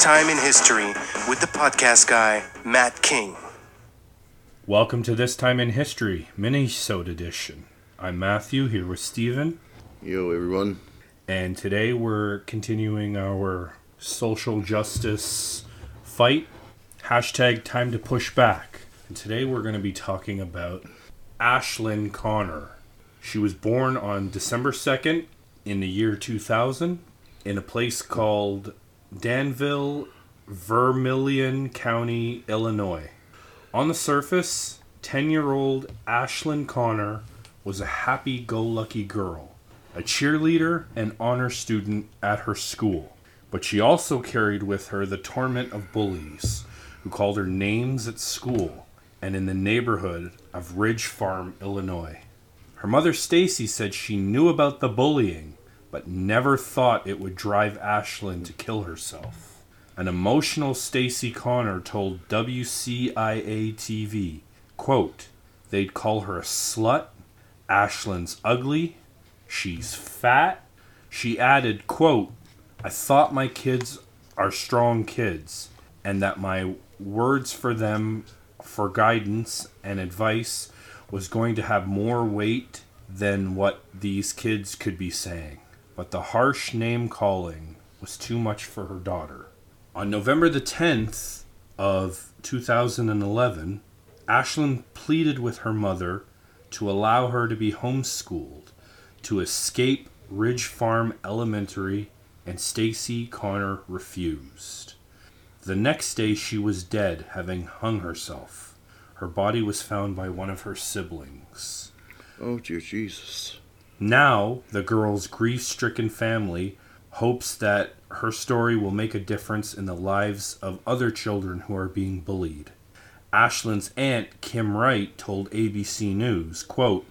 to This Time in History with the podcast guy, Matt King. Welcome to This Time in History, Minnesota edition. I'm Matthew here with Steven. Yo, everyone. And today we're continuing our social justice fight. Hashtag time to push back. And today we're going to be talking about Ashlynn Conner. She was born on December 2nd in the year 2000 in a place called Danville, Vermilion County, Illinois. On the surface, 10 year old Ashlynn Conner was a happy go lucky girl, a cheerleader and honor student at her school. But she also carried with her the torment of bullies who called her names at school and in the neighborhood of Ridge Farm, Illinois. Her mother Stacy said she knew about the bullying, but never thought it would drive Ashlynn to kill herself. An emotional Stacy Conner told WCIA TV, quote, they'd call her a slut, Ashlynn's ugly, she's fat. She added, quote, I thought my kids are strong kids and that my words for them for guidance and advice was going to have more weight than what these kids could be saying. But the harsh name calling was too much for her daughter. On November the 10th of 2011, Ashlynn pleaded with her mother to allow her to be homeschooled to escape Ridge Farm Elementary, and Stacy Conner refused. The next day, she was dead, having hung herself. Her body was found by one of her siblings. Oh, dear Jesus. Now, the girl's grief stricken family hopes that her story will make a difference in the lives of other children who are being bullied. Ashlynn's aunt, Kim Wright, told ABC News, quote,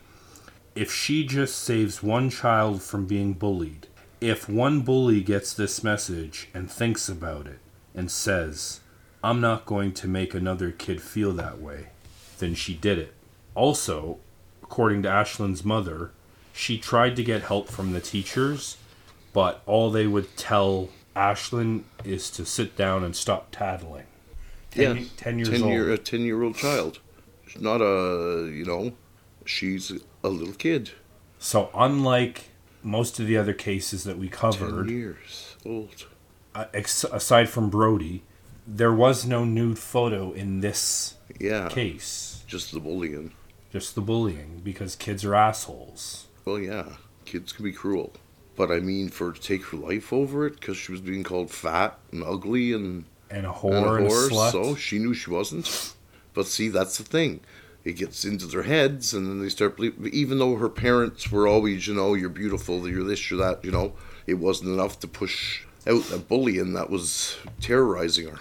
If she just saves one child from being bullied, if one bully gets this message and thinks about it and says, I'm not going to make another kid feel that way, then she did it. Also, according to Ashlynn's mother, she tried to get help from the teachers, but all they would tell Ashlynn is to sit down and stop tattling. Ten, Ten, 10 years 10 old. Year, a 10 year old child. She's not a, you know, she's a little kid. So, unlike most of the other cases that we covered, 10 covered, years old. uh, ex- aside from Brody, there was no nude photo in this Yeah. case. Just the bullying. Just the bullying because kids are assholes. Well, yeah. Kids can be cruel. But I mean, for her to take her life over it because she was being called fat and ugly and, And a and whore and a, whore, slut. so she knew she wasn't. But see, that's the thing. It gets into their heads, and then they start believing. Even though her parents were always, you know, you're beautiful, you're this, you're that, you know, it wasn't enough to push out that bullying that was terrorizing her.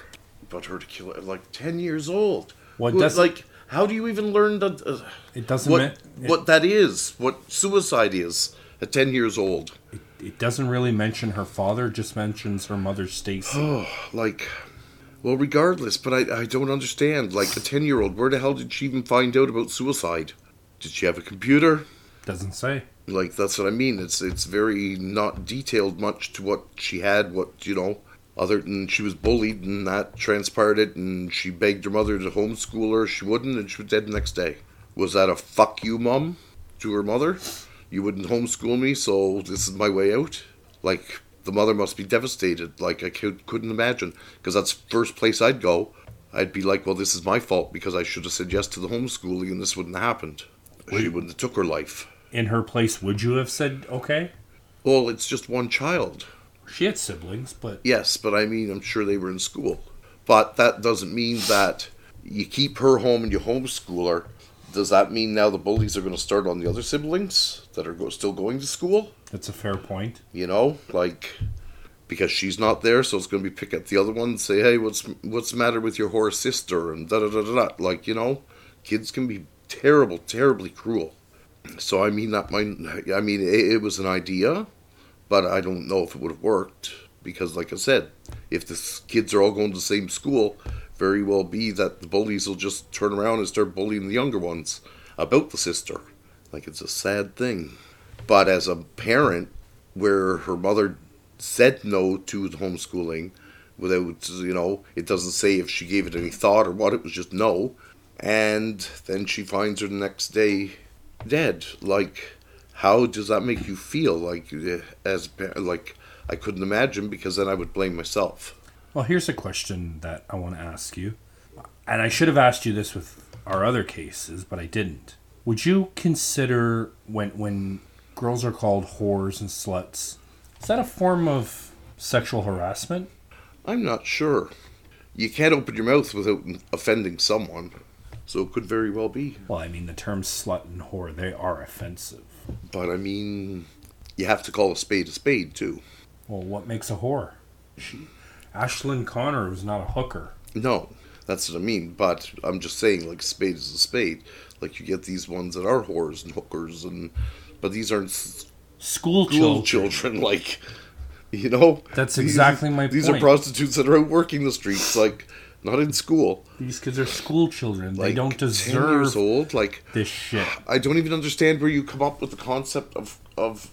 But her to kill her, like ten years old. Well, it Who- like, how do you even learn that? Uh, it doesn't. what me- it, what that is? What suicide is at ten years old? it doesn't really mention her father. Just mentions her mother, Stacy. Oh, like, well, regardless, but I, I don't understand. Like, a 10 year old, where the hell did she even find out about suicide? Did she have a computer? doesn't say. Like, that's what I mean. It's it's very not detailed much to what she had, what, you know, other than she was bullied and that transpired it, and she begged her mother to homeschool her. She wouldn't, and she was dead the next day. Was that a fuck you, mum, to her mother? You wouldn't homeschool me, so this is my way out? Like, the mother must be devastated. Like, I could, couldn't imagine. Because that's first place I'd go. I'd be like, well, this is my fault because I should have said yes to the homeschooling and this wouldn't have happened. She wouldn't have took her life. In her place, would you have said okay? Well, it's just one child. She had siblings, but Yes, but I mean, I'm sure they were in school. But that doesn't mean that you keep her home and you homeschool her. Does that mean now the bullies are going to start on the other siblings that are go- still going to school? that's a fair point. You know, like because she's not there, so it's going to be pick at the other one and say, "Hey, what's what's the matter with your whore sister?" and da da da da da. Like you know, kids can be terrible, terribly cruel. So I mean, that might. I mean, it, it was an idea, but I don't know if it would have worked because, like I said, if the kids are all going to the same school, very well be that the bullies will just turn around and start bullying the younger ones about the sister. Like it's a sad thing. But as a parent, where her mother said no to homeschooling, without, you know, it doesn't say if she gave it any thought or what, it was just no. And then she finds her the next day dead. Like, how does that make you feel? Like, as like, I couldn't imagine because then I would blame myself. Well, here's a question that I want to ask you. And I should have asked you this with our other cases, but I didn't. Would you consider when when girls are called whores and sluts, is that a form of sexual harassment? I'm not sure. You can't open your mouth without offending someone, so it could very well be. Well, I mean the terms slut and whore, they are offensive. But I mean, you have to call a spade a spade too. Well, what makes a whore? Ashlynn Conner was not a hooker. No, that's what I mean. But I'm just saying, like, spade is a spade. Like, you get these ones that are whores and hookers, and but these aren't s- School, school children. children. Like, you know, That's These- exactly my These point. are prostitutes that are out working the streets, like, not in school. These kids are school children. Like, they don't deserve 10 deserve years old. Like, this shit. I don't even understand where you come up with the concept of of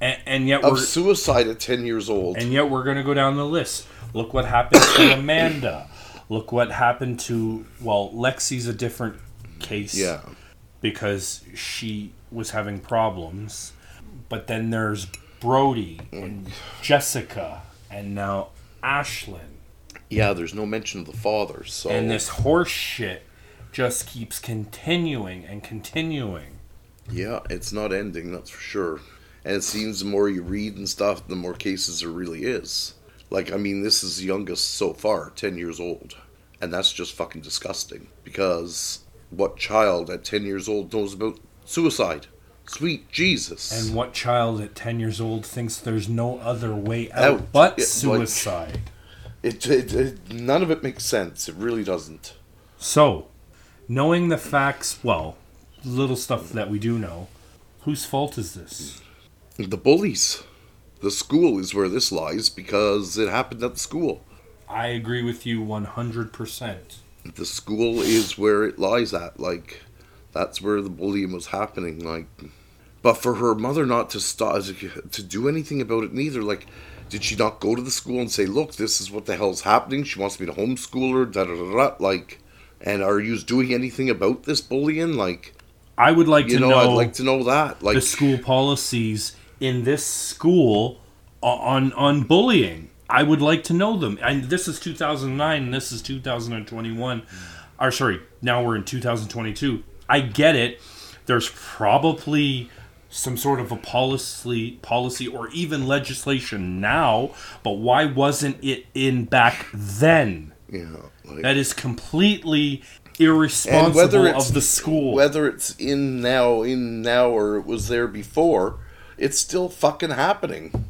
And, and yet of we're suicide at ten years old. and yet we're going to go down the list. Look what happened to Amanda. Look what happened to well, Lexi's a different case. yeah, because she was having problems. But then there's Brody and mm. Jessica and now Ashlynn. Yeah. There's no mention of the father. So And this horse shit just keeps continuing and continuing. Yeah, it's not ending, that's for sure. And it seems the more you read and stuff, the more cases there really is. Like, I mean, this is the youngest so far, 10 years old. And that's just fucking disgusting. Because what child at 10 years old knows about suicide? Sweet Jesus. And what child at 10 years old thinks there's no other way out, Out. but Yeah, like- suicide? It, it, it, none of it makes sense. It really doesn't. So, knowing the facts, well, little stuff that we do know, whose fault is this? The bullies. The school is where this lies because it happened at the school. I agree with you 100%. the school is where it lies at like that's where the bullying was happening like but for her mother not to stop to do anything about it neither like did she not go to the school and say look this is what the hell's happening she wants me to homeschool her da da da da like and are you doing anything about this bullying like I would like to know, know, i'd like to know that like the school policies in this school on on bullying. I would like to know them. And this is 2009 and this is 2021. Or sorry, now we're in 2022. I get it. There's probably some sort of a policy policy or even legislation now, but why wasn't it in back then? yeah like, That is completely irresponsible of the school. whether it's in now in now or it was there before it's still fucking happening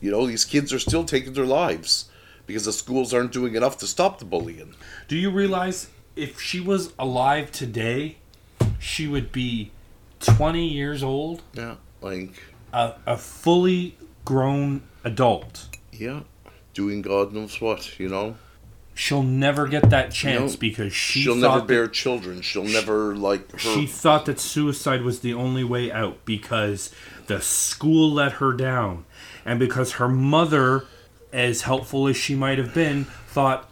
you know these kids are still taking their lives because the schools aren't doing enough to stop the bullying Do you realize if she was alive today, she would be 20 years old, yeah like a, a fully grown adult? yeah doing god knows what you know? She'll never get that chance No, because she she'll thought never that- bear children. She'll never like her she thought that suicide was the only way out because the school let her down and because her mother as helpful as she might have been thought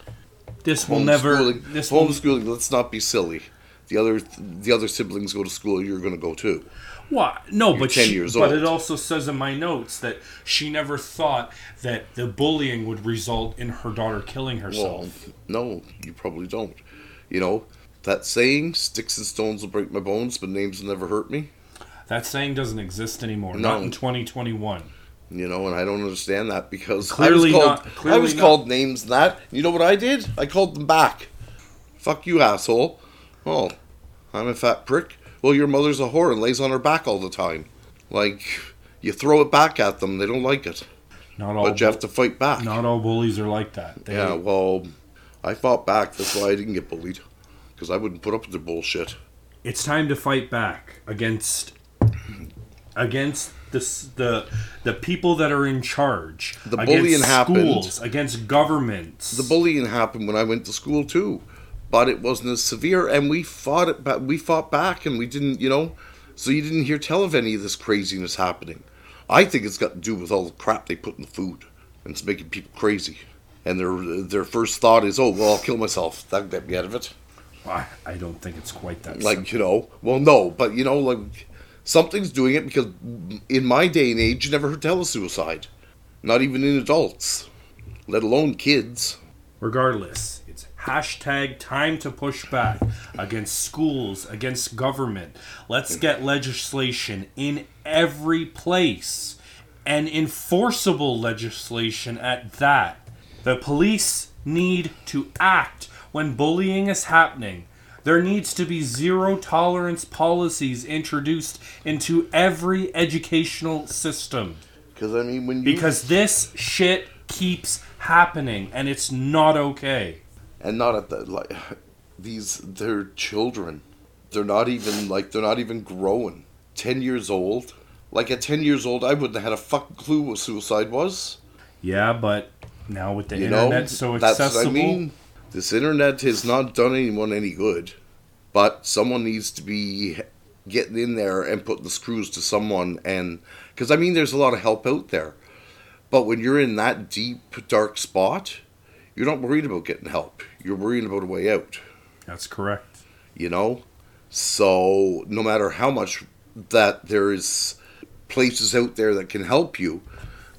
this will never Homeschooling- this will homeschooling let's not be silly the other the other siblings go to school you're going to go too What? No, but 10 she, years but it also says in my notes that she never thought that the bullying would result in her daughter killing herself. well no you probably don't you know that saying sticks and stones will break my bones but names will never hurt me that saying doesn't exist anymore. No. Not in 2021. You know, and I don't understand that because Clearly I was called not- I was not. called names and that. You know what I did? I called them back. Fuck you, asshole. Oh, I'm a fat prick. Well, your mother's a whore and lays on her back all the time. Like you throw it back at them, they don't like it, Not all. but you have to fight back. not all bullies are like that. They, Yeah, well, I fought back. That's why I didn't get bullied because I wouldn't put up with the bullshit. It's time to fight back against against this, the the people that are in charge. The against bullying happened. schools, against governments. The bullying happened when I went to school too, but it wasn't as severe, and we fought it. But we fought back, and we didn't, you know. So you didn't hear tell of any of this craziness happening. I think it's got to do with all the crap they put in the food, and it's making people crazy. and their their first thought is, "Oh, well, I'll kill myself. That'll get me out of it." I, I don't think it's quite that Like simple. you know, well, no, but you know, like something's doing it because in my day and age, you never heard tell of suicide, not even in adults, let alone kids. Regardless, hashtag time to push back against schools, against government. Let's get legislation in every place and enforceable legislation at that. The police need to act when bullying is happening. There needs to be zero tolerance policies introduced into every educational system Because I mean, when you because this shit keeps happening and it's not okay. And not at the like these they're children. They're not even like they're not even growing. 10 years old. Like at 10 years old i wouldn't have had a fucking clue what suicide was. Yeah, but now with the you internet know so that's accessible, i mean. This internet has not done anyone any good but someone needs to be getting in there and putting the screws to someone and because i mean there's a lot of help out there. But when you're in that deep dark spot you're not worried about getting help you're worrying about a way out that's correct. you know so no matter how much that there's places out there that can help you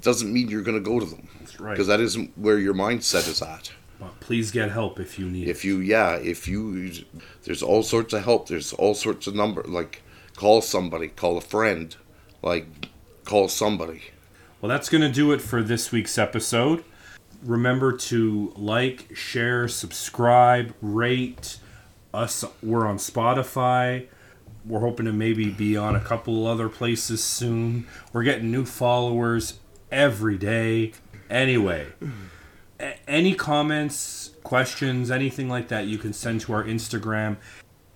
doesn't mean you're going to go to them That's right. because that isn't where your mindset is at But please get help if you need if you yeah if you there's all sorts of help there's all sorts of number like call somebody call a friend like call somebody. Well, that's going to do it for this week's episode. Remember to like, share, subscribe, rate us. We're on Spotify. We're hoping to maybe be on a couple other places soon. We're getting new followers every day. Anyway, a- any comments, questions, anything like that, you can send to our Instagram.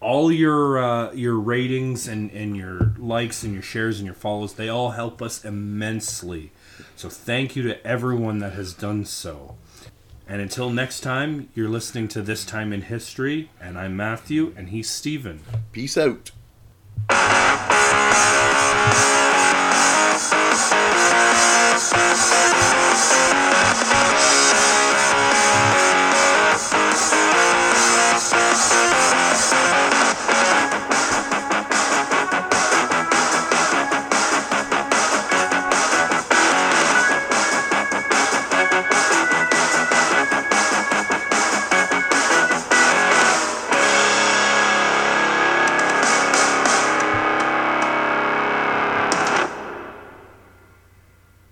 All your uh, your ratings and, and your likes and your shares and your follows, they all help us immensely. So thank you to everyone that has done so. And until next time, you're listening to This Time in History, and I'm Matthew, and he's Steven. peace out